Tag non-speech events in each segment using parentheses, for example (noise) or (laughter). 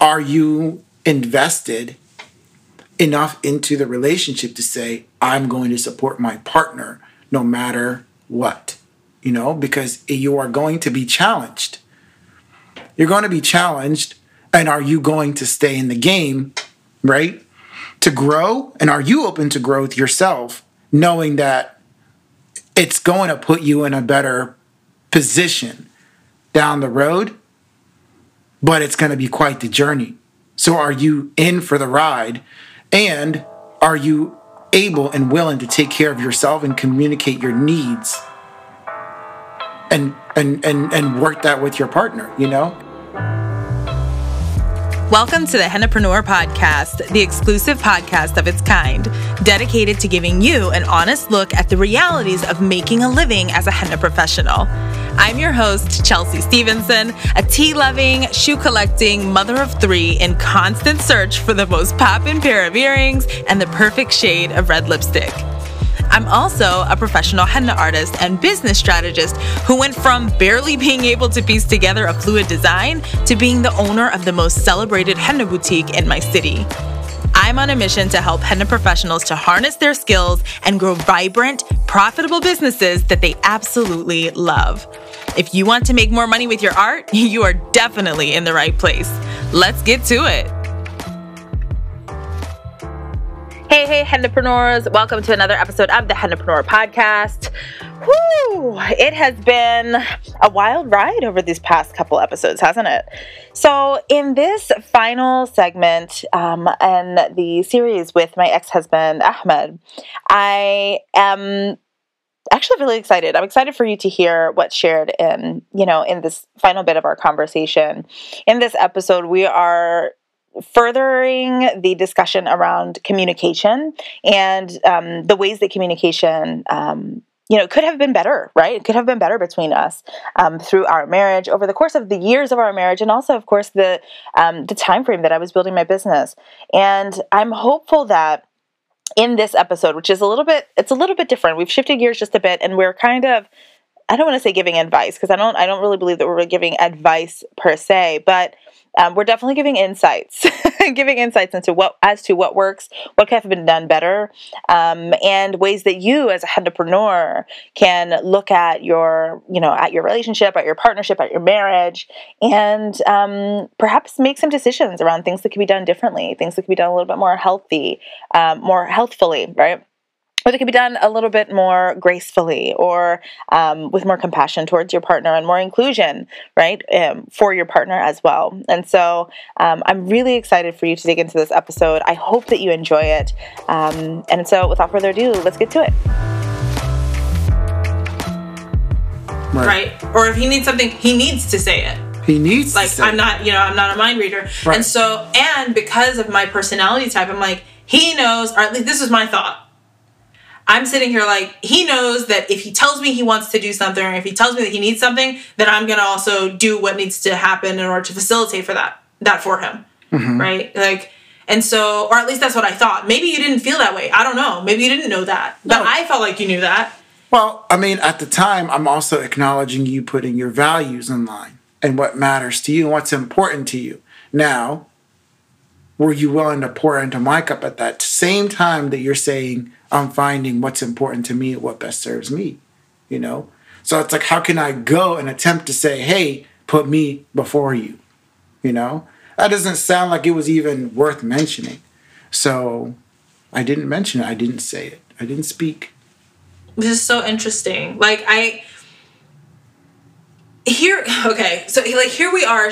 are you invested enough into the relationship to say, I'm going to support my partner no matter what? You know, because you are going to be challenged. You're going to be challenged. And are you going to stay in the game, right? To grow? And are you open to growth yourself, knowing that it's going to put you in a better position down the road, but it's going to be quite the journey. So, are you in for the ride? And are you able and willing to take care of yourself and communicate your needs and and and, and work that with your partner, you know? Welcome to the Hennapreneur Podcast, the exclusive podcast of its kind, dedicated to giving you an honest look at the realities of making a living as a henna professional. I'm your host, Chelsea Stevenson, a tea loving, shoe collecting mother of three in constant search for the most poppin' pair of earrings and the perfect shade of red lipstick. I'm also a professional henna artist and business strategist who went from barely being able to piece together a fluid design to being the owner of the most celebrated henna boutique in my city. I'm on a mission to help henna professionals to harness their skills and grow vibrant, profitable businesses that they absolutely love. If you want to make more money with your art, (laughs) you are definitely in the right place. Let's get to it. Hey, hey, Hennapreneurs. Welcome to another episode of the Hennapreneur Podcast. Whew, it has been a wild ride over these past couple episodes, hasn't it? So, in this final segment um, and the series with my ex husband, Ahmed, I am actually really excited. I'm excited for you to hear what's shared in, you know, in this final bit of our conversation. In this episode, we are furthering the discussion around communication and um, the ways that communication um, you know could have been better right? It could have been better between us um, through our marriage over the course of the years of our marriage and also of course the um, the time frame that i was building my business. And i'm hopeful that in this episode which is a little bit it's a little bit different we've shifted gears just a bit and we're kind of I don't want to say giving advice because I don't I don't really believe that we're giving advice per se, but um, we're definitely giving insights, (laughs) giving insights into what as to what works, what could have been done better, um, and ways that you as a entrepreneur can look at your you know at your relationship, at your partnership, at your marriage, and um, perhaps make some decisions around things that could be done differently, things that could be done a little bit more healthy, um, more healthfully, right? Or they can be done a little bit more gracefully or um, with more compassion towards your partner and more inclusion right um, for your partner as well. And so um, i'm really excited for you to dig into this episode. I hope that you enjoy it. Um, and so without further ado let's get to it. Right. right. Or if he needs something he needs to say it. He needs like i'm not you know i'm not a mind reader. Right. and so and because of my personality type i'm like he knows or at least this is my thought I'm sitting here like he knows that if he tells me he wants to do something or if he tells me that he needs something, then I'm gonna also do what needs to happen in order to facilitate for that that for him. Mm-hmm. Right? Like and so or at least that's what I thought. Maybe you didn't feel that way. I don't know. Maybe you didn't know that. But no. I felt like you knew that. Well, I mean, at the time, I'm also acknowledging you putting your values in line and what matters to you and what's important to you. Now, were you willing to pour into my cup at that same time that you're saying, I'm finding what's important to me and what best serves me, you know? So it's like, how can I go and attempt to say, hey, put me before you, you know? That doesn't sound like it was even worth mentioning. So I didn't mention it. I didn't say it. I didn't speak. This is so interesting. Like, I. Here, (laughs) okay, so like here we are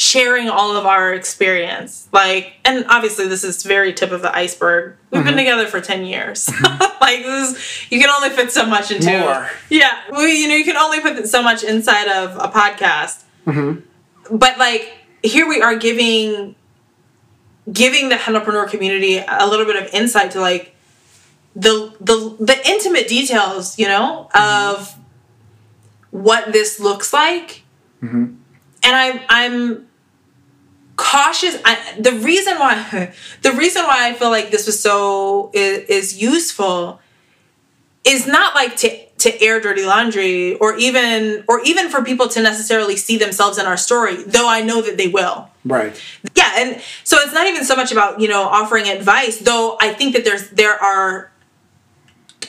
sharing all of our experience. Like, and obviously this is very tip of the iceberg. We've mm-hmm. been together for 10 years. Mm-hmm. (laughs) like this, you can only fit so much into. More. Yeah. Well, you know, you can only put so much inside of a podcast. Mm-hmm. But like, here we are giving, giving the entrepreneur community a little bit of insight to like, the the the intimate details, you know, mm-hmm. of what this looks like. Mm-hmm. And I I'm cautious I, the reason why (laughs) the reason why i feel like this was so is, is useful is not like to to air dirty laundry or even or even for people to necessarily see themselves in our story though i know that they will Right. yeah and so it's not even so much about you know offering advice though i think that there's there are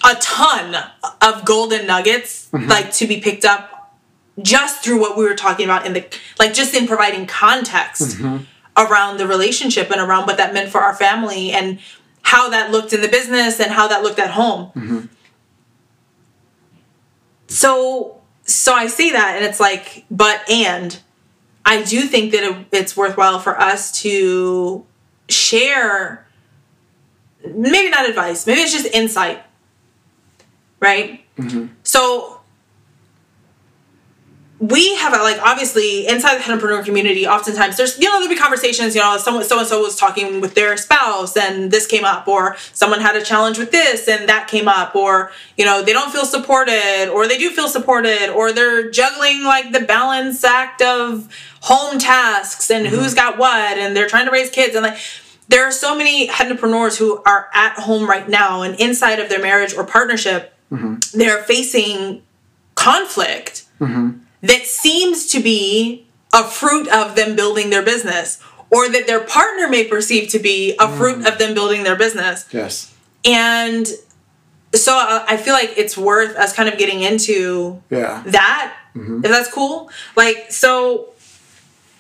a ton of golden nuggets mm-hmm. like to be picked up just through what we were talking about in the like just in providing context mm-hmm. around the relationship and around what that meant for our family and how that looked in the business and how that looked at home. Mm-hmm. So so i say that and it's like but and i do think that it, it's worthwhile for us to share maybe not advice maybe it's just insight right? Mm-hmm. So we have like obviously inside the entrepreneur community oftentimes there's you know there'll be conversations you know someone so and so was talking with their spouse and this came up or someone had a challenge with this and that came up or you know they don't feel supported or they do feel supported or they're juggling like the balance act of home tasks and mm-hmm. who's got what and they're trying to raise kids and like there are so many entrepreneurs who are at home right now and inside of their marriage or partnership mm-hmm. they're facing conflict mm-hmm. That seems to be a fruit of them building their business or that their partner may perceive to be a fruit of them building their business. Yes. and so uh, i feel like it's worth us kind of getting into Yeah. that if that's cool. Like so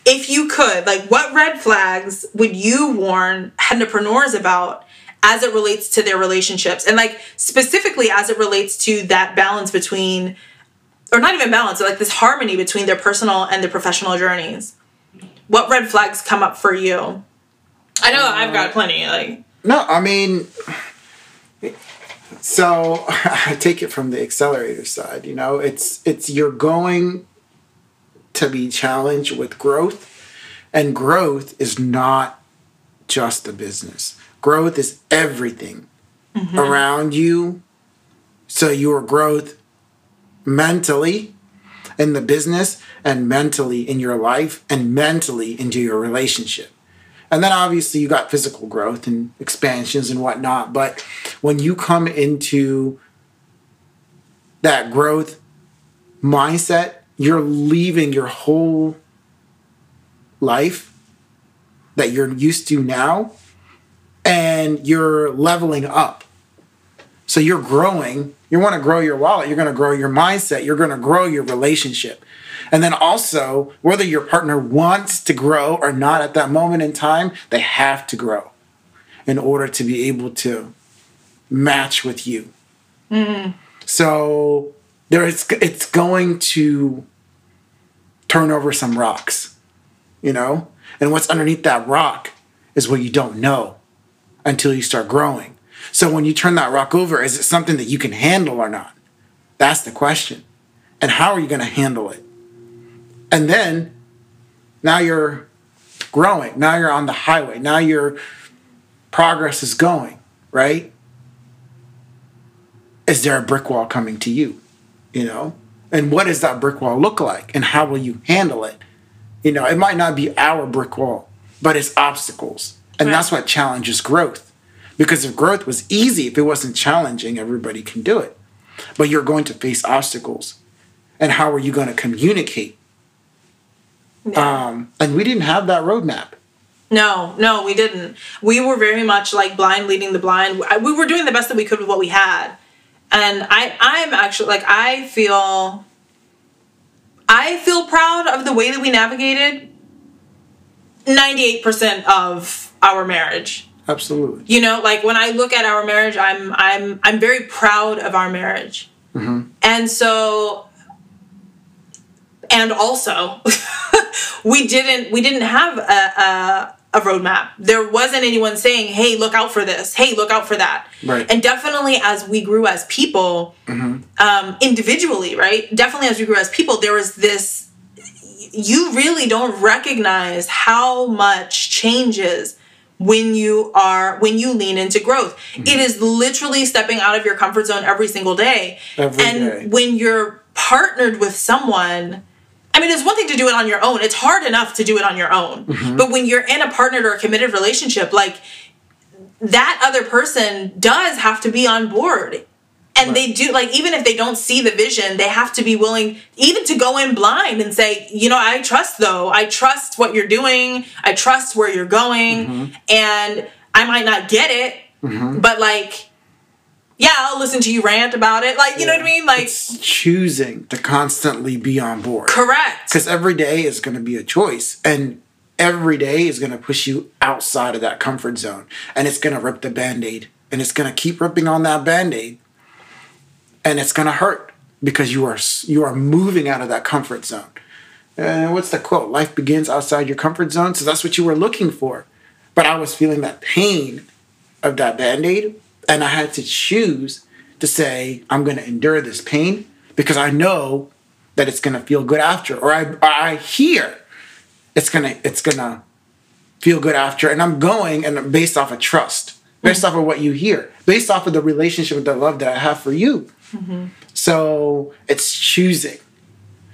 if you could like what red flags would you warn entrepreneurs about as it relates to their relationships? And like specifically as it relates to that balance between or not even balance but like this harmony between their personal and their professional journeys what red flags come up for you i know i've got plenty like No, I mean, so (laughs) I take it from the accelerator side. You know, it's it's you're going to be challenged with growth, and growth is not just a business. Growth is everything mm-hmm. around you. So your growth mentally in the business and mentally in your life and mentally into your relationship. And then obviously you got physical growth and expansions and whatnot. But when you come into that growth mindset, you're leaving your whole life that you're used to now and you're leveling up. So you're growing. You want to grow your wallet, you're going to grow your mindset, you're going to grow your relationship. And then also, whether your partner wants to grow or not at that moment in time, they have to grow in order to be able to match with you. Mm-hmm. So there is it's going to turn over some rocks, you know? And what's underneath that rock is what you don't know until you start growing. So when you turn that rock over, is it something that you can handle or not? That's the question. And how are you going to handle it? And then now you're growing. Now you're on the highway. Now your progress is going, right? Is there a brick wall coming to you? You know? And what does that brick wall look like? And how will you handle it? You know, it might not be our brick wall, but it's obstacles. And Right. that's what challenges growth. Because if growth was easy, if it wasn't challenging, everybody can do it. But you're going to face obstacles. And how are you going to communicate? Um, and we didn't have that roadmap. No, no, we didn't. We were very much like blind leading the blind. We were doing the best that we could with what we had. And I I'm actually like I feel I feel proud of the way that we navigated 98% of our marriage. Absolutely. You know, like when I look at our marriage, I'm I'm I'm very proud of our marriage. And so and also (laughs) we didn't we didn't have a, a a roadmap. There wasn't anyone saying, "Hey, look out for this. Hey, look out for that." Right. And definitely, as we grew as people, um, individually, right? Definitely, as we grew as people, there was this. You really don't recognize how much changes when you are when you lean into growth. Mm-hmm. It is literally stepping out of your comfort zone every single day. Every and day. when you're partnered with someone I mean, it's one thing to do it on your own. It's hard enough to do it on your own. Mm-hmm. But when you're in a partnered or a committed relationship, like that other person does have to be on board. And Right. they do like even if they don't see the vision they have to be willing even to go in blind and say you know i trust though i trust what you're doing i trust where you're going Mm-hmm. and i might not get it but like yeah i'll listen to you rant about it like you know what i mean like It's choosing to constantly be on board. correct Because every day is going to be a choice. And every day is going to push you outside of that comfort zone. And it's going to rip the band aid. And it's going to keep ripping on that band aid. And it's going to hurt because you are you are moving out of that comfort zone. And what's the quote? Life begins outside your comfort zone. So that's what you were looking for. But I was feeling that pain of that band aid. And I had to choose to say, I'm going to endure this pain because I know that it's going to feel good after. Or I, I hear it's going to, it's going to feel good after. And I'm going and based off of trust, based off of what you hear, based off of the relationship, the love that I have for you. So it's choosing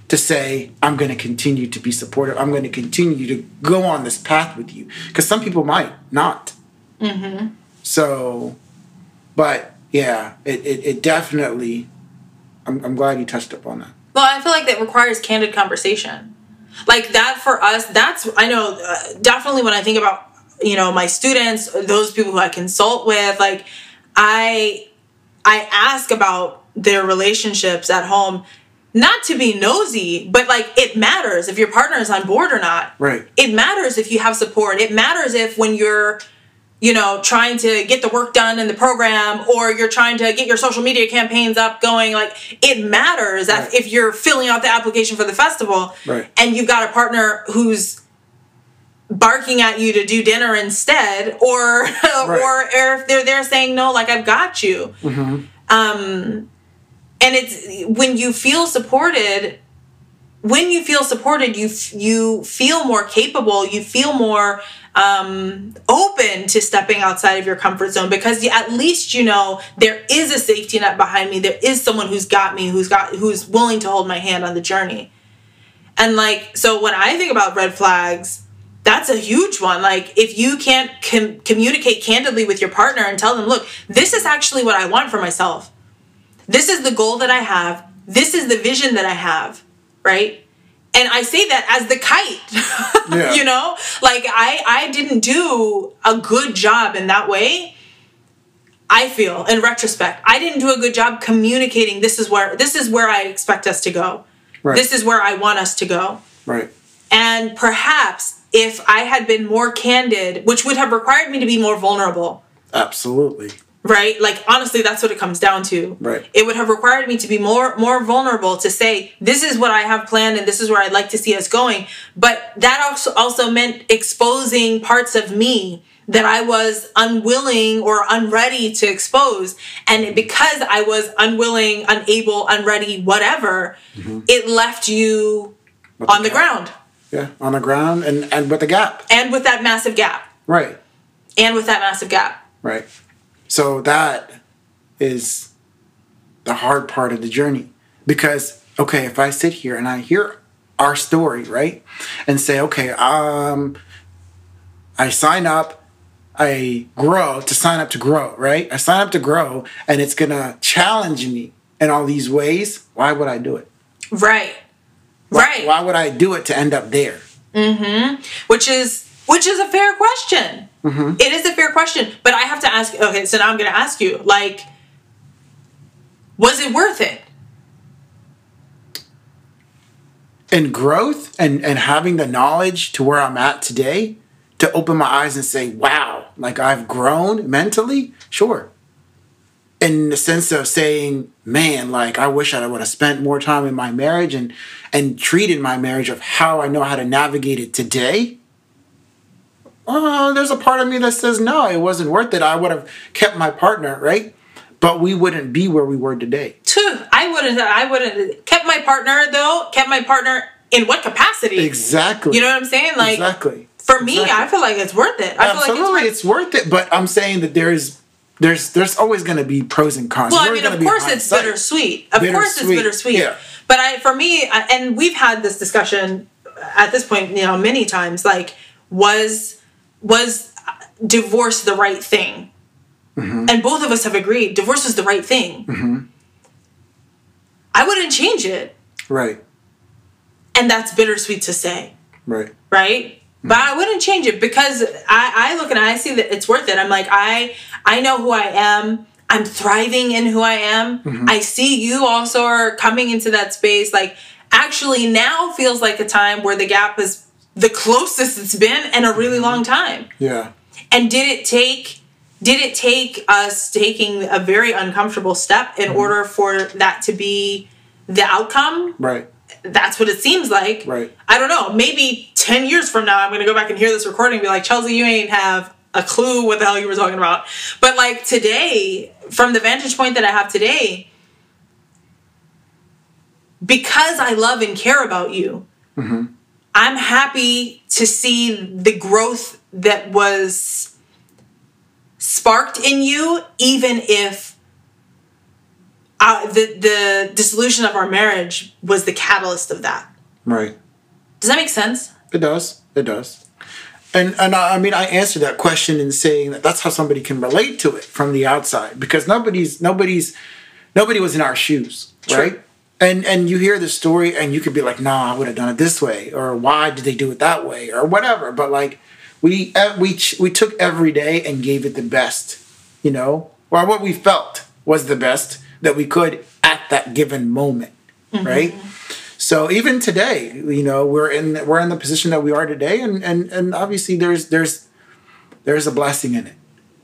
to say, I'm going to continue to be supportive. I'm going to continue to go on this path with you. Because some people might not. So, but yeah, it, it, it definitely, I'm, I'm glad you touched upon that. Well, I feel like that requires candid conversation. Like that for us, that's, I know, uh, definitely when I think about, you know, my students, those people who I consult with, like, I, I ask about their relationships at home, not to be nosy, but like it matters if your partner is on board or not. Right. It matters if you have support. It matters if when you're, you know, trying to get the work done in the program or you're trying to get your social media campaigns up going, like it matters Right. if you're filling out the application for the festival Right. and you've got a partner who's barking at you to do dinner instead or (laughs) or, or if they're there saying no like I've got you. Um and it's when you feel supported when you feel supported you you feel more capable you feel more um, open to stepping outside of your comfort zone because you- at least you know there is a safety net behind me. There is someone who's got me who's got who's willing to hold my hand on the journey. And like so when i think about red flags that's a huge one like if you can't com- communicate candidly with your partner and tell them look this is actually what i want for myself this is the goal that I have. This is the vision that I have, right? And I say that as the kite. (laughs) Yeah. you know? Like I I didn't do a good job in that way. I feel in retrospect, I didn't do a good job communicating this is where this is where I expect us to go. Right. This is where I want us to go. Right. And perhaps if I had been more candid, which would have required me to be more vulnerable, Absolutely. right? Like honestly that's what it comes down to. Right. it would have required me to be more more vulnerable to say this is what i have planned and this is where i'd like to see us going. But that also also meant exposing parts of me that i was unwilling or unready to expose. And because i was unwilling unable unready whatever mm-hmm. it left you With on the gap. ground Yeah. On the ground and, and with the gap. and with that massive gap Right. and with that massive gap Right. So that is the hard part of the journey. Because, okay, if I sit here and I hear our story, right? And say, okay, um, I sign up, I grow to sign up to grow, right? I sign up to grow and it's gonna challenge me in all these ways. Why would I do it? right Why, right Why would I do it to end up there? which is which is a fair question. Mm-hmm. It is a fair question, but I have to ask. Okay, so now I'm going to ask you, like, was it worth it? in growth and and having the knowledge to where I'm at today to open my eyes and say, wow, like I've grown mentally, sure. In the sense of saying, man, like I wish I would have spent more time in my marriage and and treated my marriage of how I know how to navigate it today. Well, there's a part of me that says no, it wasn't worth it. I would have kept my partner, right? But we wouldn't be where we were today. Too, I wouldn't. I wouldn't kept my partner though. Kept my partner in what capacity? Exactly. You know what I'm saying? Like exactly. for me, Exactly. I feel like it's worth it. I Absolutely, feel like it's worth it. But I'm saying that there's there's there's always going to be pros and cons. Well, I mean, of course it's bittersweet. Of course it's Bittersweet, yeah. But I, for me, I- and we've had this discussion at this point, you know, many times. Like, was was divorce the right thing? Mm-hmm. And both of us have agreed divorce was the right thing. I wouldn't change it. Right. And that's bittersweet to say, Right. right? But I wouldn't change it because I, I look and I see that it's worth it. I'm like, I I know who I am. I'm thriving in who I am. Mm-hmm. I see you also are coming into that space. Like actually now feels like a time where the gap is the closest it's been in a really long time. Yeah. And did it take did it take us taking a very uncomfortable step in mm-hmm. order for that to be the outcome? Right. That's what it seems like. Right. I don't know. Maybe 10 years from now, I'm going to go back and hear this recording and be like, Chelsea, you ain't have a clue what the hell you were talking about. But like today, from the vantage point that I have today, because I love and care about you, mm-hmm. I'm happy to see the growth that was sparked in you, even if uh, the the dissolution of our marriage was the catalyst of that. Right. Does that make sense? It does. It does. And and I I mean I answered that question in saying that that's how somebody can relate to it from the outside because nobody's nobody's nobody was in our shoes, True. right? And and you hear the story and you could be like, "Nah, I would have done it this way," or "Why did they do it that way?" or whatever. But like we we we took every day and gave it the best, you know, or what we felt was the best that we could at that given moment, right? So even today, you know, we're in we're in the position that we are today, and and and obviously there's there's there's a blessing in it,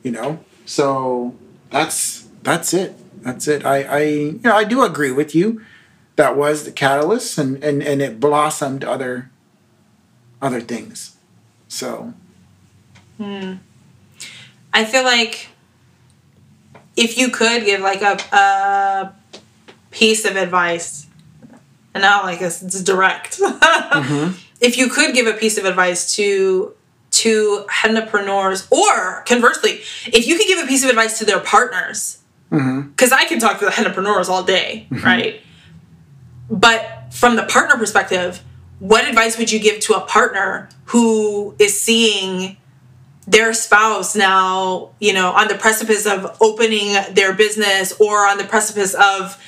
you know. So that's that's it. That's it. I I you know I do agree with you. That was the catalyst, and and and it blossomed other other things. So Hmm. I feel like if you could give like a, a piece of advice, and not like this, it's direct. (laughs) Mm-hmm. If you could give a piece of advice to to entrepreneurs, or conversely, if you could give a piece of advice to their partners, mm-hmm. because I can talk to the entrepreneurs all day, mm-hmm. right? But from the partner perspective, what advice would you give to a partner who is seeing their spouse now, you know, on the precipice of opening their business or on the precipice of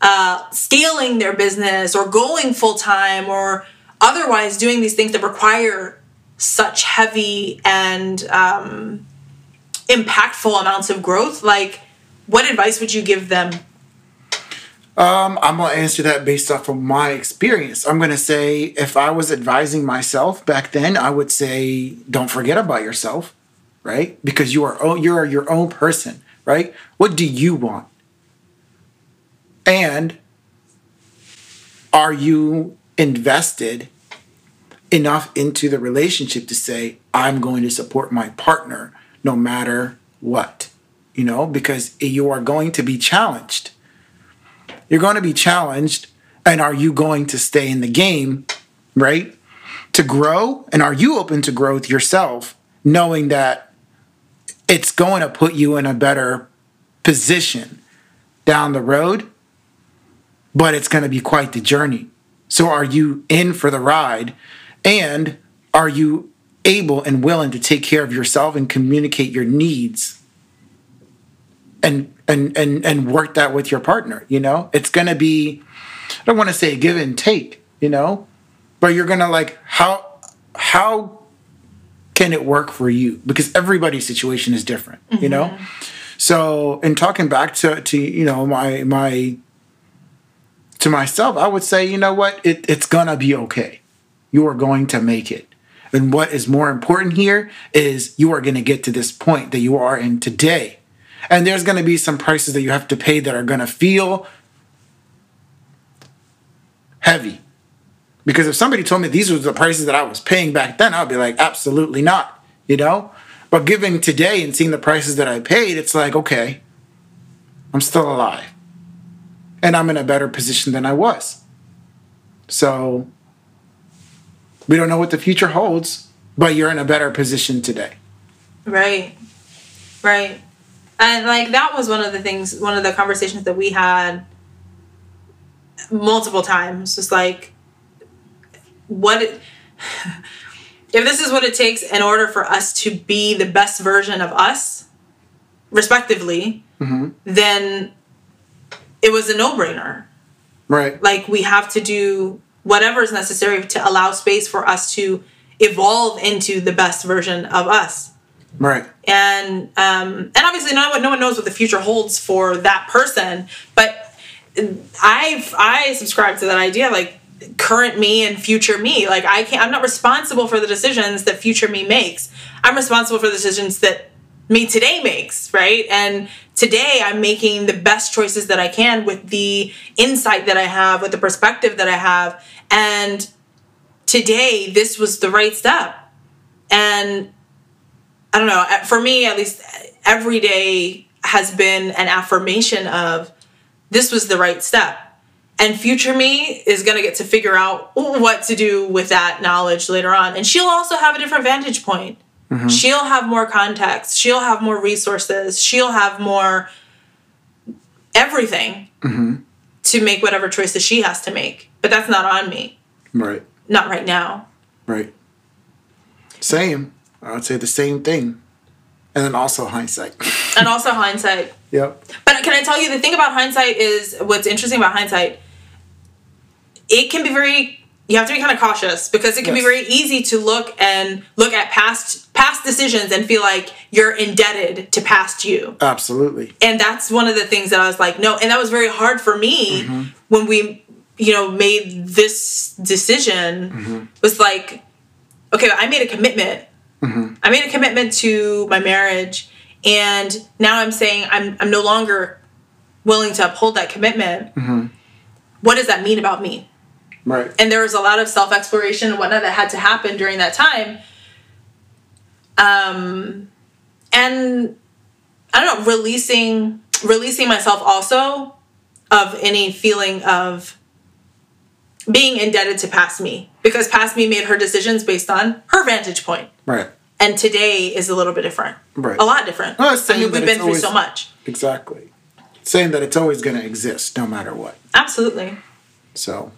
uh, scaling their business or going full time or otherwise doing these things that require such heavy and um, impactful amounts of growth? Like, what advice would you give them? Um, I'm gonna answer that based off of my experience. I'm gonna say if I was advising myself back then, I would say don't forget about yourself, right? Because you are oh, you're your own person, right? What do you want? And are you invested enough into the relationship to say I'm going to support my partner no matter what? You know, because you are going to be challenged you're going to be challenged and are you going to stay in the game right? To grow and are you open to growth yourself knowing that it's going to put you in a better position down the road but it's going to be quite the journey. So are you in for the ride and are you able and willing to take care of yourself and communicate your needs and and and and work that with your partner you know? It's going to be i don't want to say give and take you know? But you're going to like how how can it work for you? Because everybody's situation is different you know? Mm-hmm. So in talking back to to you know my my to myself i would say you know what? It, it's going to be okay. You are going to make it. And what is more important here is you are going to get to this point that you are in today and there's going to be some prices that you have to pay that are going to feel heavy. Because if somebody told me these were the prices that I was paying back then, I'd be like, absolutely not, you know? But given today and seeing the prices that I paid, it's like, okay, I'm still alive. And I'm in a better position than I was. So we don't know what the future holds, but you're in a better position today. Right. Right. And like that was one of the things, one of the conversations that we had multiple times. Just like, what it, (sighs) if this is what it takes in order for us to be the best version of us, respectively, mm-hmm. then it was a no brainer. Right. Like we have to do whatever is necessary to allow space for us to evolve into the best version of us. Right. And um, and obviously no one no one knows what the future holds for that person, but I I subscribe to that idea like current me and future me. Like I can't I'm not responsible for the decisions that future me makes. I'm responsible for the decisions that me today makes, right? And today I'm making the best choices that I can with the insight that I have, with the perspective that I have. And today, this was the right step. And I don't know, for me, at least every day has been an affirmation of this was the right step. And future me is going to get to figure out what to do with that knowledge later on. And she'll also have a different vantage point Mm-hmm. She'll have more context. She'll have more resources. She'll have more everything mm-hmm. to make whatever choices she has to make. But that's not on me. Right. Not right now. Right. Same. I would say the same thing. And then also hindsight. (laughs) and also hindsight. Yep. But can I tell you the thing about hindsight is what's interesting about hindsight, it can be very you have to be kind of cautious because it can yes. be very easy to look and look at past past decisions and feel like you're indebted to past you. Absolutely. And that's one of the things that I was like, no, and that was very hard for me mm-hmm. when we, you know, made this decision. Mm-hmm. Was like, okay, I made a commitment. Mm-hmm. I made a commitment to my marriage, and now I'm saying I'm I'm no longer willing to uphold that commitment. Mm-hmm. What does that mean about me? Right. And there was a lot of self exploration and whatnot that had to happen during that time. Um, and I don't know, releasing releasing myself also of any feeling of being indebted to past me because past me made her decisions based on her vantage point. Right. And today is a little bit different. Right. A lot different. No, I mean, we've been through always, so much. Exactly. Saying that it's always going to exist no matter what. Absolutely. So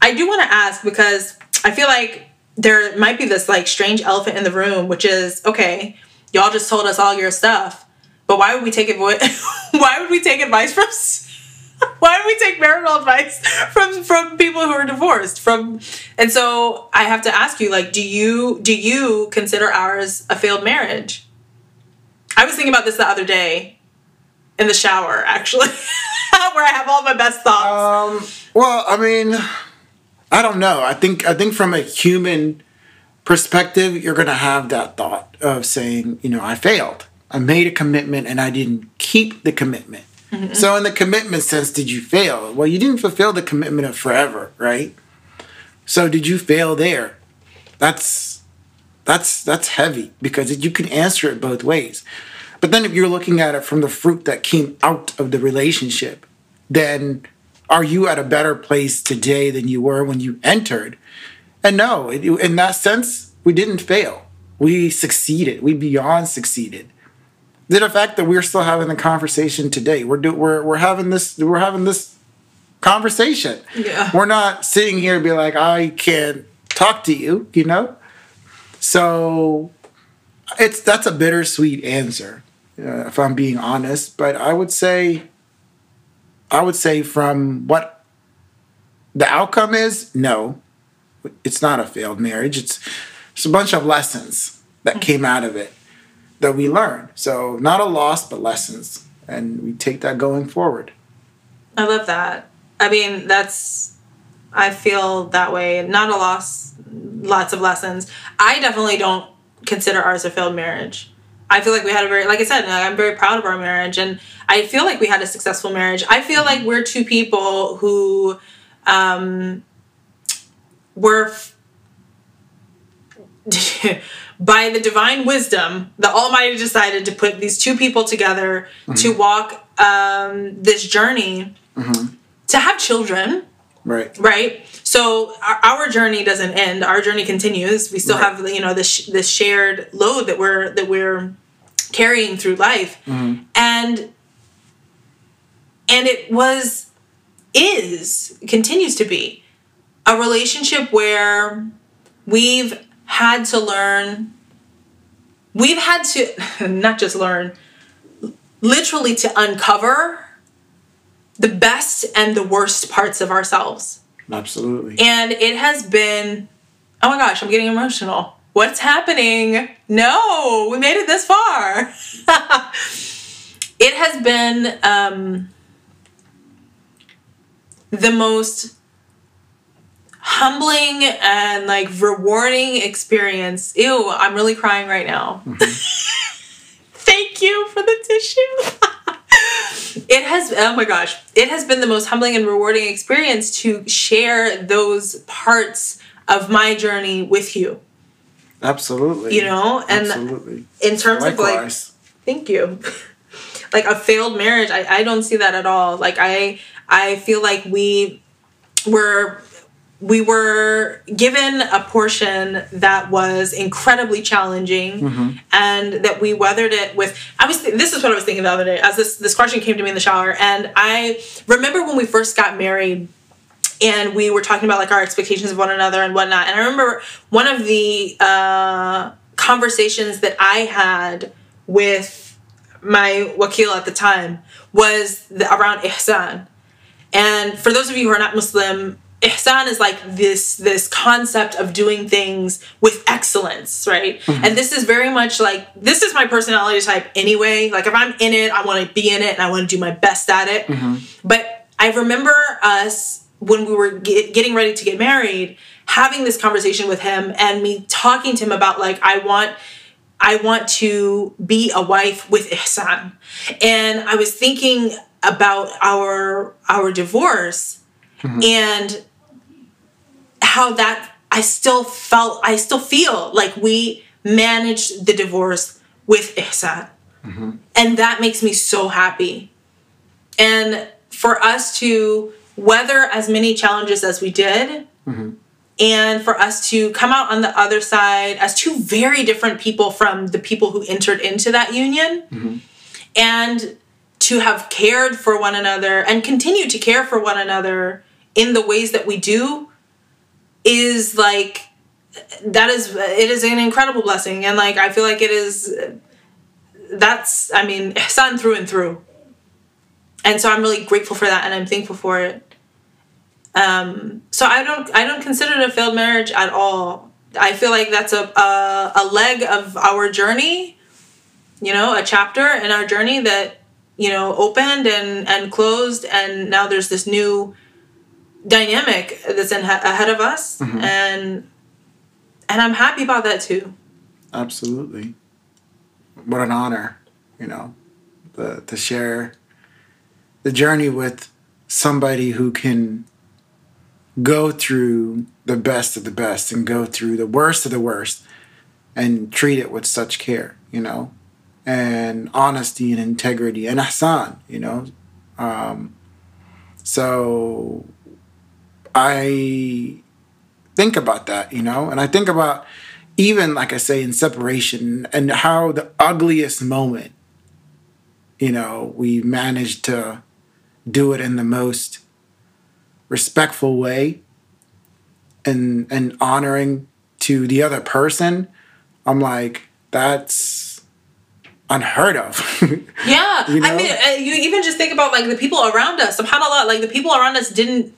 I do want to ask because I feel like there might be this like strange elephant in the room, which is okay, y'all just told us all your stuff, but why would we take advice? (laughs) why would we take advice from? (laughs) why would we take marital advice from from people who are divorced? From and so I have to ask you, like, do you do you consider ours a failed marriage? I was thinking about this the other day in the shower, actually, (laughs) where I have all my best thoughts. Um, well, I mean I don't know. I think I think from a human perspective, you're going to have that thought of saying, you know, I failed. I made a commitment and I didn't keep the commitment. Mm-hmm. So in the commitment sense, did you fail? Well, you didn't fulfill the commitment of forever, right? So did you fail there? That's that's that's heavy because you can answer it both ways. But then if you're looking at it from the fruit that came out of the relationship, then are you at a better place today than you were when you entered? And no, in that sense, we didn't fail. We succeeded. We beyond succeeded. The fact that we're still having the conversation today, we're do, we're we're having this we're having this conversation. Yeah. We're not sitting here and be like, I can't talk to you, you know. So it's that's a bittersweet answer, uh, if I'm being honest. But I would say I would say from what the outcome is, no, it's not a failed marriage. It's it's a bunch of lessons that came out of it that we learn. So not a loss, but lessons, and we take that going forward. I love that. I mean, that's I feel that way. Not a loss, lots of lessons. I definitely don't consider ours a failed marriage. I feel like we had a very, like I said, I'm very proud of our marriage, and I feel like we had a successful marriage. I feel like we're two people who um, were, (laughs) by the divine wisdom, the Almighty decided to put these two people together mm-hmm. to walk um, this journey mm-hmm. to have children. Right. Right. So our, our, journey doesn't end. Our journey continues. We still right. have you know this this shared load that we're that we're carrying through life mm-hmm. and and it was is continues to be a relationship where we've had to learn we've had to (laughs) not just learn literally to uncover the best and the worst parts of ourselves. Absolutely. And it has been, oh my gosh, I'm getting emotional. What's happening? No, we made it this far. (laughs) it has been um, the most humbling and like rewarding experience. Ew, I'm really crying right now. Mm-hmm. (laughs) Thank you for the tissue. (laughs) it has oh my gosh it has been the most humbling and rewarding experience to share those parts of my journey with you Absolutely. you know and Absolutely. in terms of like thank you (laughs) like a failed marriage I, I don't see that at all like i i feel like we were we were given a portion that was incredibly challenging and that we weathered it with i was this is what i was thinking the other day as this this question came to me in the shower and i remember when we first got married and we were talking about like our expectations of one another and whatnot. And I remember one of the uh, conversations that I had with my wakil at the time was the, around ihsan. And for those of you who are not Muslim, ihsan is like this this concept of doing things with excellence, right? Mm-hmm. And this is very much like this is my personality type anyway. Like if I'm in it, I want to be in it and I want to do my best at it. Mm-hmm. But I remember us when we were get, getting ready to get married having this conversation with him and me talking to him about like I want I want to be a wife with ihsan. And I was thinking about our our divorce mm-hmm. and how that I still felt I still feel like we managed the divorce with ihsan. Mm-hmm. And that makes me so happy. And for us to weather as many challenges as we did mm-hmm. and for us to come out on the other side as two very different people from the people who entered into that union mm-hmm. and to have cared for one another and continue to care for one another in the ways that we do is like that is it is an incredible blessing and like i feel like it is that's i mean ihsan through and through. And so i'm really grateful for that and i'm thankful for it. Um so i don't i don't consider it a failed marriage at all. I feel like that's a a, a leg of our journey you know a chapter in our journey that you know opened and and closed and now there's this new dynamic that's in, ahead of us and and i'm happy about that too Absolutely. What an honor, you know, the, to share the journey with somebody who can go through the best of the best and go through the worst of the worst and treat it with such care, you know, and honesty and integrity and ahsan, you know. Um, so I think about that, you know, and I think about even like I say in separation and how the ugliest moment, you know, we managed to do it in the most respectful way and and honoring to the other person. I'm like, that's unheard of. (laughs) Yeah, You I mean, uh, you even just think about like the people around us. Subhanallah, like the people around us didn't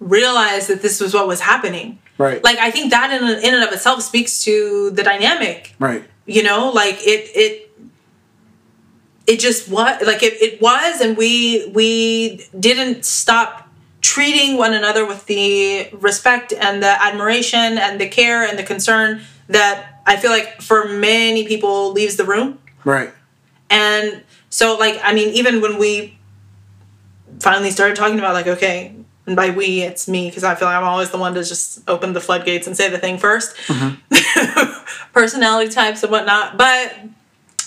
realize that this was what was happening. right. Like I think that in in and of itself speaks to the dynamic. right. You know, like it it it just was like it, it was, and we we didn't stop treating one another with the respect and the admiration and the care and the concern that I feel like for many people leaves the room. Right. And so, like, I mean, even when we finally started talking about, like, okay, and by we, it's me, because I feel like I'm always the one to just open the floodgates and say the thing 1st (laughs) Personality types and whatnot. But,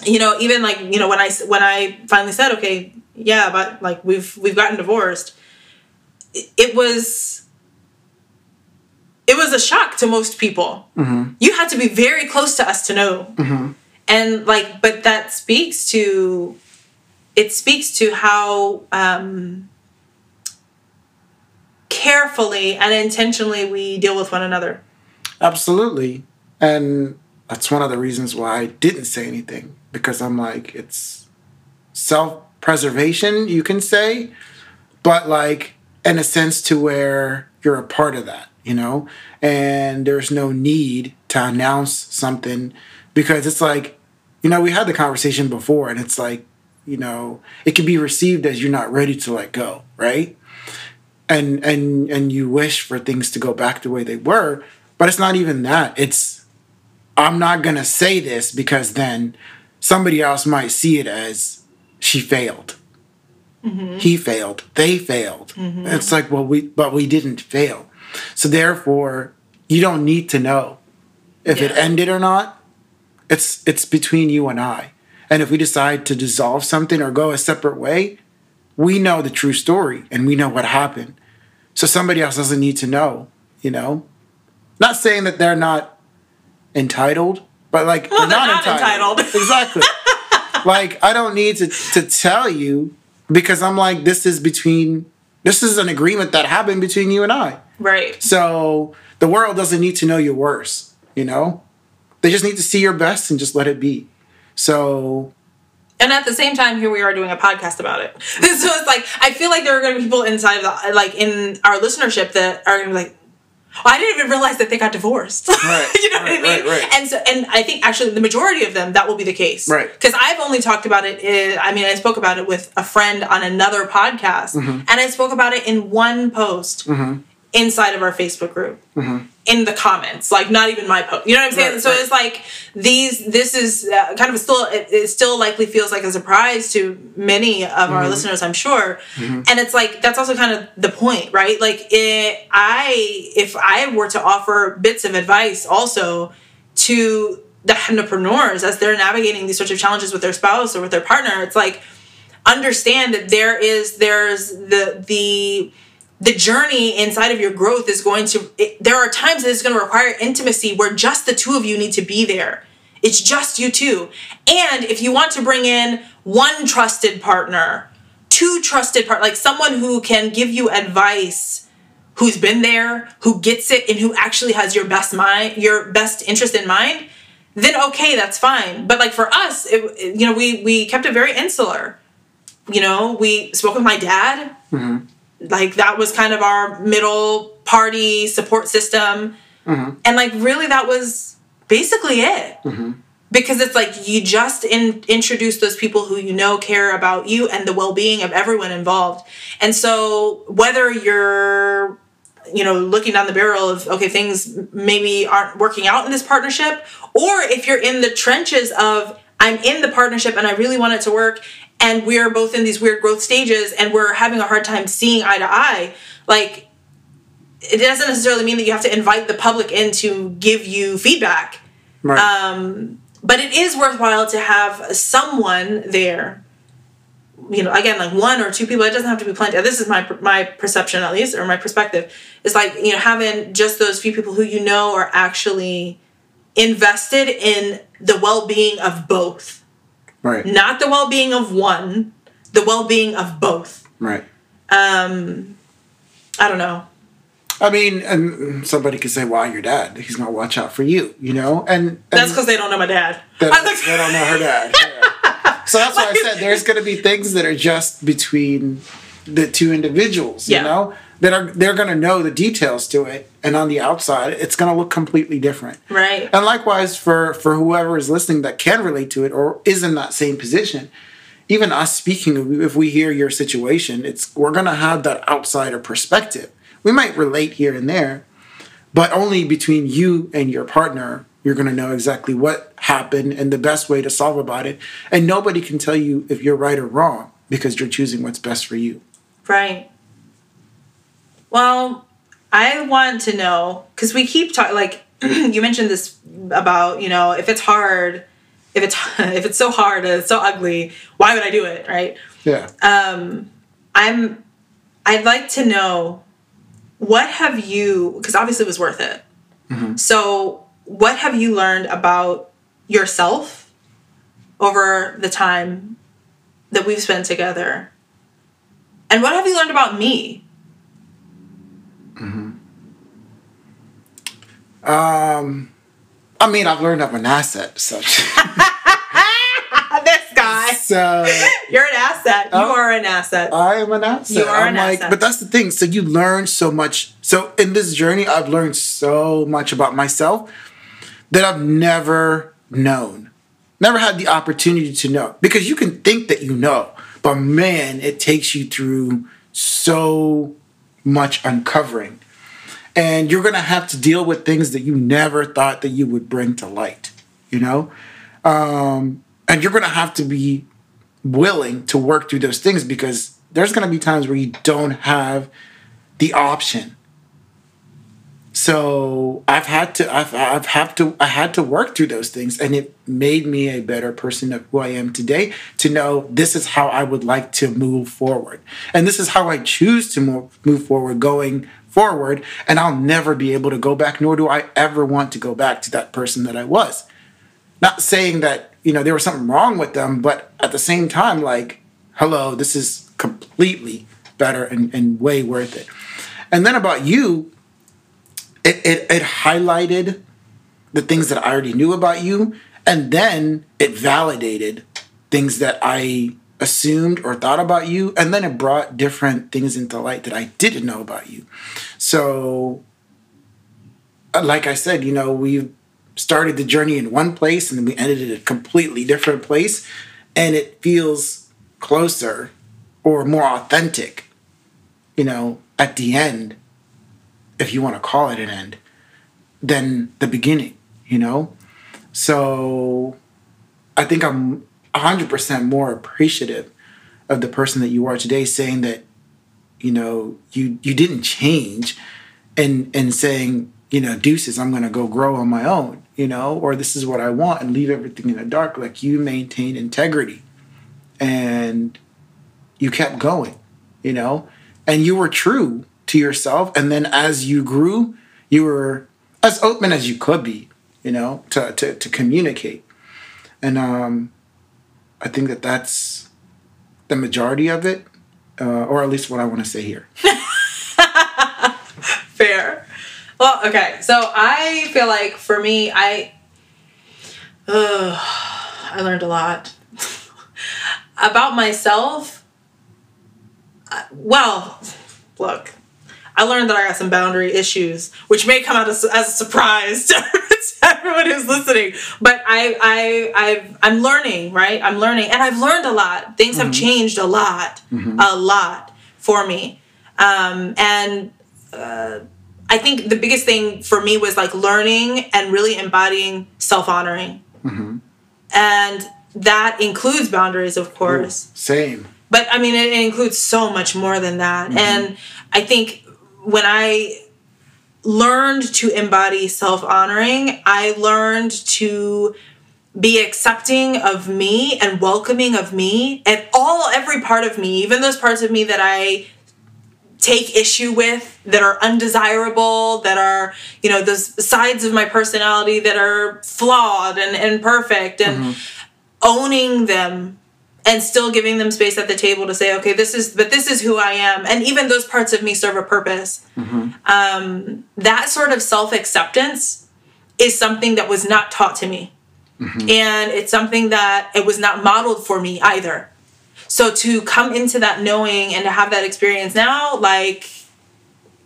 you know, even like, you know, when I, when I finally said, okay, yeah, but like, we've, we've gotten divorced, it, it was, it was a shock to most people. You had to be very close to us to know and like but that speaks to it speaks to how um carefully and intentionally we deal with one another Absolutely. And that's one of the reasons why I didn't say anything because I'm like, it's self preservation, you can say, but like in a sense to where you're a part of that, you know, and there's no need to announce something because it's like, you know, we had the conversation before, and it's like, you know, it can be received as you're not ready to let go, right? And and and you wish for things to go back the way they were, but it's not even that. It's I'm not gonna say this because then somebody else might see it as she failed. Mm-hmm. He failed. They failed. Mm-hmm. It's like, well, we but we didn't fail. So therefore, you don't need to know if it ended or not. It's it's between you and I. And if we decide to dissolve something or go a separate way, we know the true story and we know what happened. So somebody else doesn't need to know, you know? Not saying that they're not entitled, but like Well, they're, they're not, not entitled. entitled. (laughs) exactly. like I don't need to to tell you because I'm like this is between this is an agreement that happened between you and I. Right. So the world doesn't need to know your worst, you know? They just need to see your best and just let it be. So And at the same time, here we are doing a podcast about it. (laughs) so it's like I feel like there are going to be people inside of the, like in our listenership that are going to be like, oh, I didn't even realize that they got divorced. (laughs) Right, you know what I mean? right, right. And so, and I think actually the majority of them that will be the case. Right. Because I've only talked about it. In, I mean, I spoke about it with a friend on another podcast, Mm-hmm. and I spoke about it in one post mm-hmm. inside of our Facebook group. Mm-hmm. In the comments, like not even my post, you know what I'm saying? Mm-hmm. Right, so right. it's like these. This is uh, kind of still. It, it still likely feels like a surprise to many of Mm-hmm. our listeners, I'm sure. And it's like that's also kind of the point, right? Like it, I, if I were to offer bits of advice, also to the entrepreneurs as they're navigating these sorts of challenges with their spouse or with their partner, it's like understand that there is there's the the the journey inside of your growth is going to it, there are times that it's going to require intimacy where just the two of you need to be there. It's just you two. And if you want to bring in one trusted partner two trusted part like someone who can give you advice who's been there who gets it and who actually has your best mind your best interest in mind then okay that's fine. But like for us it, you know we we kept it very insular. You know we spoke with my dad mm-hmm. Like that was kind of our middle party support system. Mm-hmm. And like really that was basically it. Mm-hmm. Because it's like you just in, introduce those people who you know care about you and the well-being of everyone involved. And so whether you're you know looking down the barrel of okay things maybe aren't working out in this partnership or if you're in the trenches of i'm in the partnership and i really want it to work and we're both in these weird growth stages and we're having a hard time seeing eye to eye like it doesn't necessarily mean that you have to invite the public in to give you feedback. Right. um, but it is worthwhile to have someone there. You know again like one or two people it doesn't have to be plenty. This is my my perception at least or my perspective. Is like you know having just those few people who you know are actually invested in the well-being of both right. not the well-being of one the well-being of both Right. um i don't know I mean, and somebody could say, "Why your dad? He's gonna watch out for you," you know. And, and that's because they don't know my dad like- they don't know her dad. Yeah. (laughs) So that's why I said there's gonna be things that are just between the two individuals, Yeah. you know, that are they're gonna know the details to it, and on the outside, it's gonna look completely different. right And likewise for for whoever is listening that can relate to it or is in that same position, even us speaking, if we hear your situation, it's we're gonna have that outsider perspective. We might relate here and there, but only between you and your partner, you're gonna know exactly what happened and the best way to solve about it. And nobody can tell you if you're right or wrong because you're choosing what's best for you. Right. Well, I want to know because we keep talking. Like (clears throat) you mentioned this about you know if it's hard, if it's (laughs) if it's so hard and it's so ugly, why would I do it? Right. Yeah. Um, I'm. I'd like to know what have you because obviously it was worth it. So what have you learned about yourself over the time that we've spent together? And what have you learned about me? Um I mean I've learned I'm an asset, such (laughs) this guy. so So (laughs) You're an asset. You Oh. are an asset. I am an asset. You are I'm an like, asset. but that's the thing. So you learn so much. So in this journey, I've learned so much about myself that I've never known, never had the opportunity to know. Because you can think that you know, but man, it takes you through so much uncovering. And you're gonna have to deal with things that you never thought that you would bring to light, you know? Um, and you're gonna have to be willing to work through those things because there's going to be times where you don't have the option. So I've had to I've I've had to I had to work through those things and it made me a better person of who I am today to know this is how I would like to move forward. And this is how I choose to move, forward going forward and I'll never be able to go back nor do I ever want to go back to that person that I was not saying that you know there was something wrong with them but at the same time like hello this is completely better and, and way worth it and then about you it, it it highlighted the things that i already knew about you and then it validated things that i assumed or thought about you and then it brought different things into light that i didn't know about you. So uh, like i said you know we've started the journey in one place and then we ended at a completely different place and it feels closer or more authentic you know at the end if you want to call it an end than the beginning you know? So i think i'm 100% more appreciative of the person that you are today saying that you know you you didn't change and and saying you know deuces i'm going to go grow on my own you know or this is what i want and leave everything in the dark. Like you maintain integrity and you kept going you know? And you were true to yourself and then as you grew you were as open as you could be you know to to, to communicate and um i think that that's the majority of it uh, or at least what i want to say here (laughs) Fair. Well, okay. So I feel like for me, I, uh, I learned a lot (laughs) about myself. Well, look, I learned that I got some boundary issues, which may come out as, as a surprise (laughs) to everyone who's listening. But I, I, I've, I'm learning, right? I'm learning, and I've learned a lot. Things have mm-hmm. changed a lot, mm-hmm. a lot for me, um, and uh, I think the biggest thing for me was like learning and really embodying self honoring. Mm-hmm. And that includes boundaries, of course. same But I mean, it, it includes so much more than that. And I think when I learned to embody self honoring, I learned to be accepting of me and welcoming of me and all every part of me, even those parts of me that I take issue with that are undesirable that are you know those sides of my personality that are flawed and imperfect and mm-hmm. owning them and still giving them space at the table to say okay this is but this is who i am. And even those parts of me serve a purpose. Um, that sort of self-acceptance is something that was not taught to me. And it's something that it was not modeled for me either. So to come into that knowing and to have that experience now, like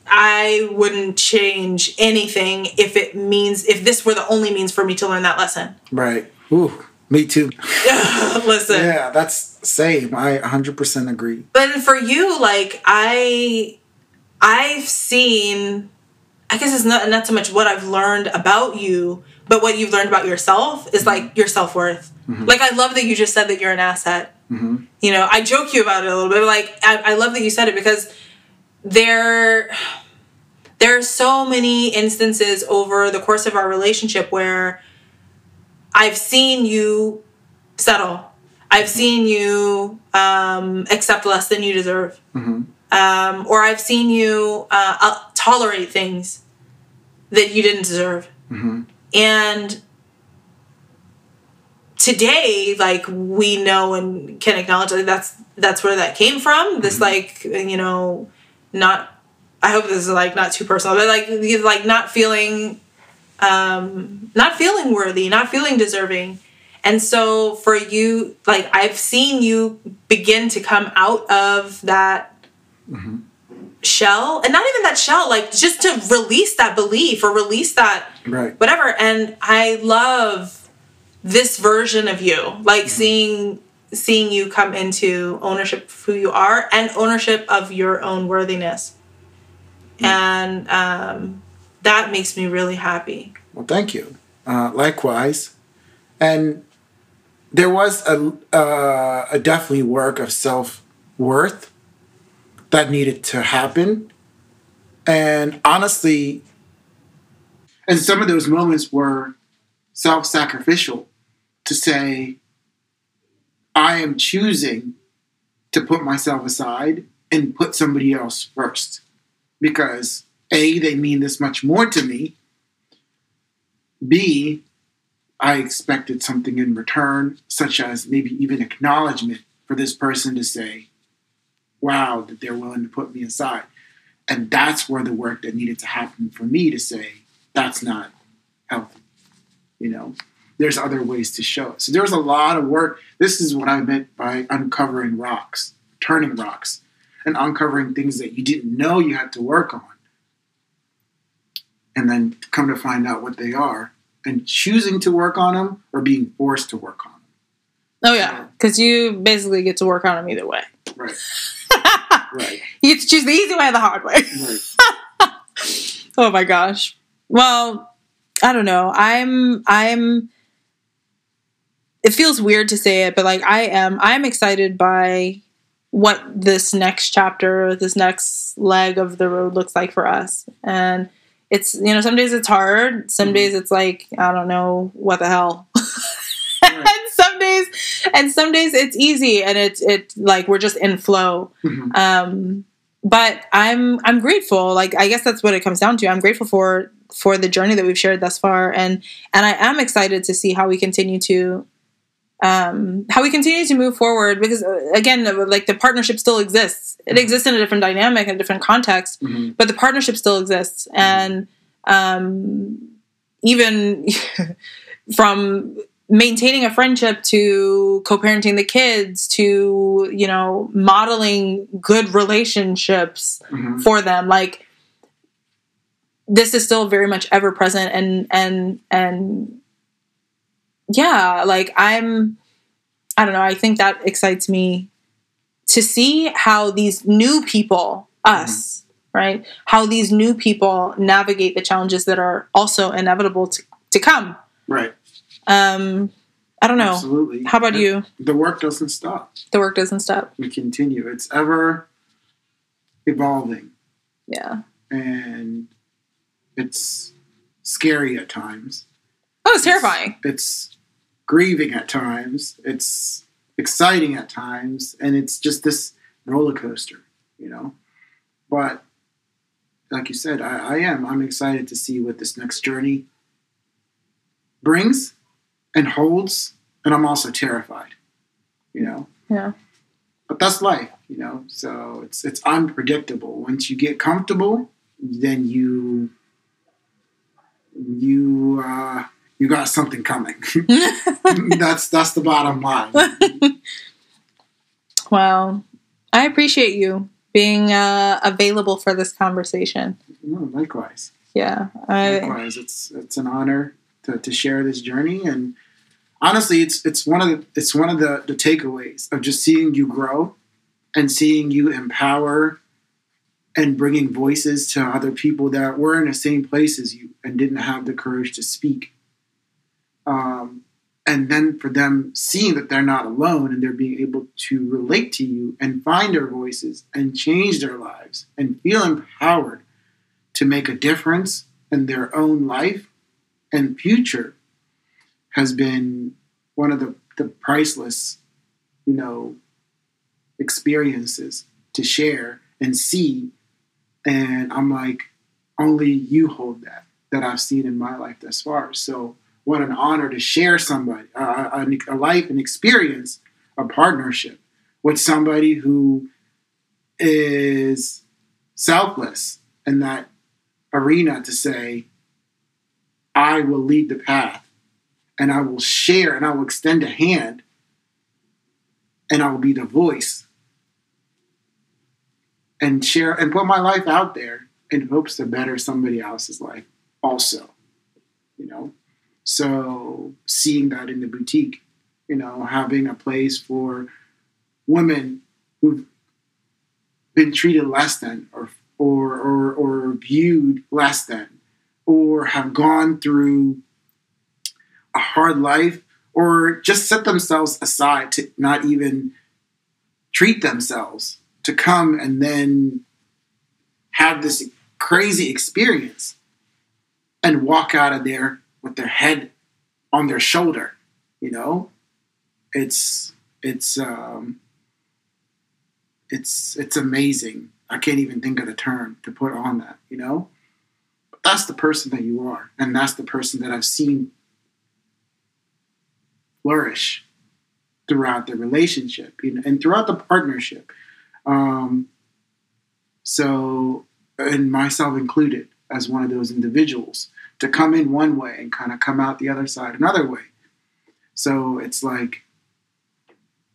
I wouldn't change anything if it means if this were the only means for me to learn that lesson. right. Ooh, me too (laughs) Listen. yeah that's same i 100% agree But for you, like I I've seen I guess it's not not so much what I've learned about you, but what you've learned about yourself is mm-hmm. like your self-worth. Mm-hmm. Like I love that you just said that you're an asset. Mm-hmm. You know, I joke you about it a little bit. But like I, I love that you said it because there there are so many instances over the course of our relationship where I've seen you settle. I've seen you um, accept less than you deserve. Um, or I've seen you uh, uh, tolerate things that you didn't deserve. And today, like we know and can acknowledge that that's that's where that came from. This like you know, not. I hope this is like not too personal, but like like not feeling, um, not feeling worthy, not feeling deserving, And so for you, like I've seen you begin to come out of that shell and not even that shell, like just to release that belief or release that Right. whatever. And I love this version of you, like seeing seeing you come into ownership of who you are and ownership of your own worthiness. And um, that makes me really happy. Well, thank you. Uh, likewise, and there was a uh, a definitely work of self worth that needed to happen, and honestly, and some of those moments were self sacrificial to say, I am choosing to put myself aside and put somebody else first because a they mean this much more to me B, I expected something in return, such as maybe even acknowledgement for this person to say, wow, that they're willing to put me aside. And that's where the work that needed to happen for me to say, that's not healthy. You know, there's other ways to show it. So there was a lot of work. This is what I meant by uncovering rocks, turning rocks, and uncovering things that you didn't know you had to work on and then come to find out what they are and choosing to work on them or being forced to work on them. Oh yeah, because you basically get to work on them either way. Right. (laughs) right. You get to choose the easy way or the hard way. Right. (laughs) oh my gosh. Well, I don't know. I'm I'm it feels weird to say it, but like I am I'm excited by what this next chapter, this next leg of the road looks like for us. And it's you know, some days it's hard, some Mhm. days it's like, I don't know what the hell. Right. (laughs) and some days and some days it's easy and it's it like we're just in flow Mhm. um but i'm i'm grateful like i guess that's what it comes down to i'm grateful for for the journey that we've shared thus far and and i am excited to see how we continue to um how we continue to move forward because uh, again like the partnership still exists it Mhm. exists in a different dynamic and a different context Mhm. but the partnership still exists and um even (laughs) from maintaining a friendship to co-parenting the kids to you know modeling good relationships Mhm. for them like this is still very much ever present and and and yeah like i'm i don't know i think that excites me to see how these new people us right how these new people navigate the challenges that are also inevitable to, to come Right. um i don't know Absolutely. how about you The work doesn't stop. the work doesn't stop We continue. It's ever evolving yeah and it's scary at times. oh it's terrifying It's grieving at times. It's exciting at times. And it's just this roller coaster, you know? But like you said, I, I am. I'm excited to see what this next journey brings and holds. And I'm also terrified, you know? yeah But that's life, you know? So it's it's unpredictable. Once you get comfortable, then you you uh you got something coming. (laughs) (laughs) that's that's the bottom line. (laughs) Well, I appreciate you being uh, available for this conversation. No, likewise. Yeah, I, Likewise. It's it's an honor to, to share this journey and honestly it's it's one of the it's one of the, the takeaways of just seeing you grow and seeing you empower and bringing voices to other people that were in the same place as you and didn't have the courage to speak. Um, and then for them seeing that they're not alone and they're being able to relate to you and find their voices and change their lives and feel empowered to make a difference in their own life and future has been one of the, the priceless, you know, experiences to share and see. And I'm like, only you hold that that I've seen in my life thus far. So what an honor to share somebody, uh, a, a life, an experience, a partnership with somebody who is selfless in that arena to say, I will lead the path and I will share and I will extend a hand and I will be the voice and share and put my life out there in hopes to better somebody else's life also. You know? So seeing that in the boutique, you know, having a place for women who've been treated less than or or or, or viewed less than or have gone through a hard life or just set themselves aside to not even treat themselves to come and then have this crazy experience and walk out of there with their head on their shoulder you know? It's it's um it's it's amazing. I can't even think of the term to put on that you know? But that's the person that you are and that's the person that i've seen flourish throughout the relationship you know, and throughout the partnership. Um so and myself included as one of those individuals to come in one way and kind of come out the other side another way. So it's like,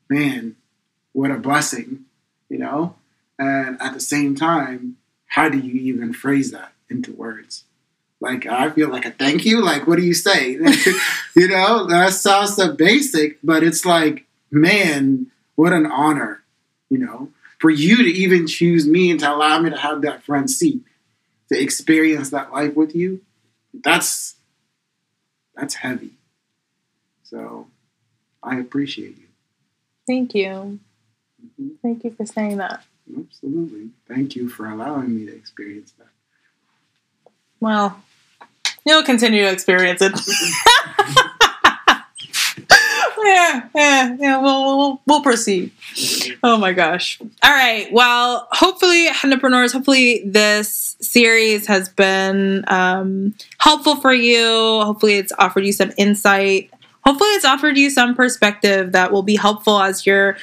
man, what a blessing, you know? And at the same time, how do you even phrase that into words? Like, I feel like a thank you. Like, what do you say? (laughs) you know, that sounds so basic, but it's like, man, what an honor, you know, for you to even choose me and to allow me to have that front seat to experience that life with you that's that's heavy. So I appreciate you. Thank you. Mm-hmm. Thank you for saying that. Absolutely. Thank you for allowing me to experience that. Well, you'll continue to experience it. (laughs) (laughs) (laughs) yeah, yeah, yeah. We'll, we'll we'll proceed. Oh my gosh. All right. Well, hopefully, entrepreneurs. Hopefully, this series has been um, helpful for you. Hopefully, it's offered you some insight. Hopefully, it's offered you some perspective that will be helpful as you're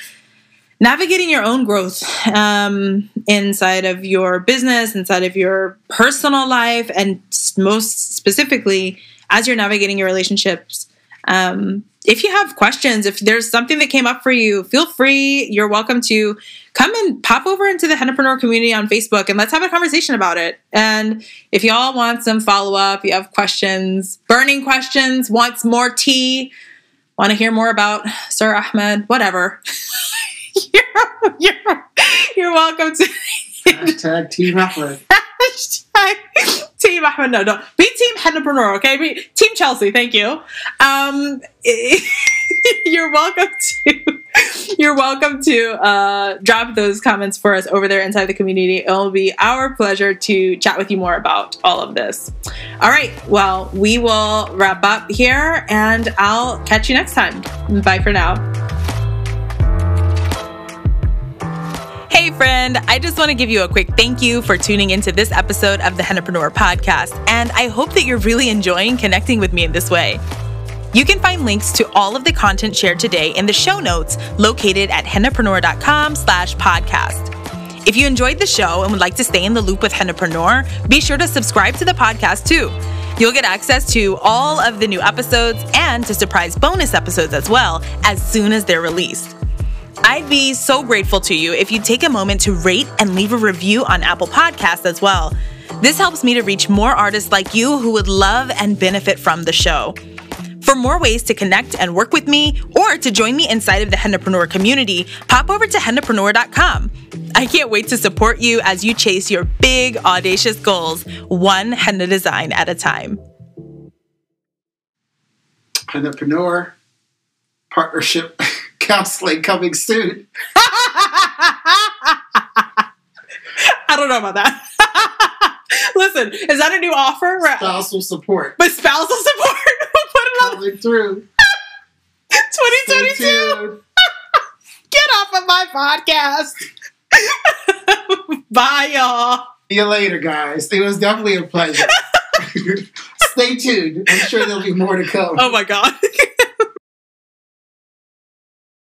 navigating your own growth um, inside of your business, inside of your personal life, and most specifically, as you're navigating your relationships. Um, if you have questions, if there's something that came up for you, feel free. You're welcome to come and pop over into the Hentrepreneur community on Facebook and let's have a conversation about it. And if y'all want some follow up, you have questions, burning questions, wants more tea, want to hear more about Sir Ahmed, whatever, (laughs) you're, you're, you're welcome to. Hashtag Team Ahmed. (laughs) Hashtag (laughs) Team Ahmed. No, no. Be Team Hentrepreneur, okay? Be Team Chelsea, thank you. Um, (laughs) you're welcome to (laughs) you're welcome to uh, drop those comments for us over there inside the community. It will be our pleasure to chat with you more about all of this. All right, well, we will wrap up here and I'll catch you next time. Bye for now. Friend, I just want to give you a quick thank you for tuning into this episode of the Hentrepreneur podcast, and I hope that you're really enjoying connecting with me in this way. You can find links to all of the content shared today in the show notes located at hentrepreneur.com slash podcast. If you enjoyed the show and would like to stay in the loop with Hentrepreneur, be sure to subscribe to the podcast too. You'll get access to all of the new episodes and to surprise bonus episodes as well as soon as they're released. I'd be so grateful to you if you take a moment to rate and leave a review on Apple Podcasts as well. This helps me to reach more artists like you who would love and benefit from the show. For more ways to connect and work with me or to join me inside of the Hentrepreneur community, pop over to hentrepreneur.com. I can't wait to support you as you chase your big, audacious goals, one henna design at a time. Hentrepreneur partnership (laughs) counseling coming soon. (laughs) I don't know about that. (laughs) Listen, is that a new offer? Spousal support. But spousal (laughs) support? we'll put it on. Coming through. 2022. Get off of my podcast. Bye, y'all. See you later, guys. It was definitely a pleasure. Stay tuned. I'm sure there'll be more to come. Oh my God.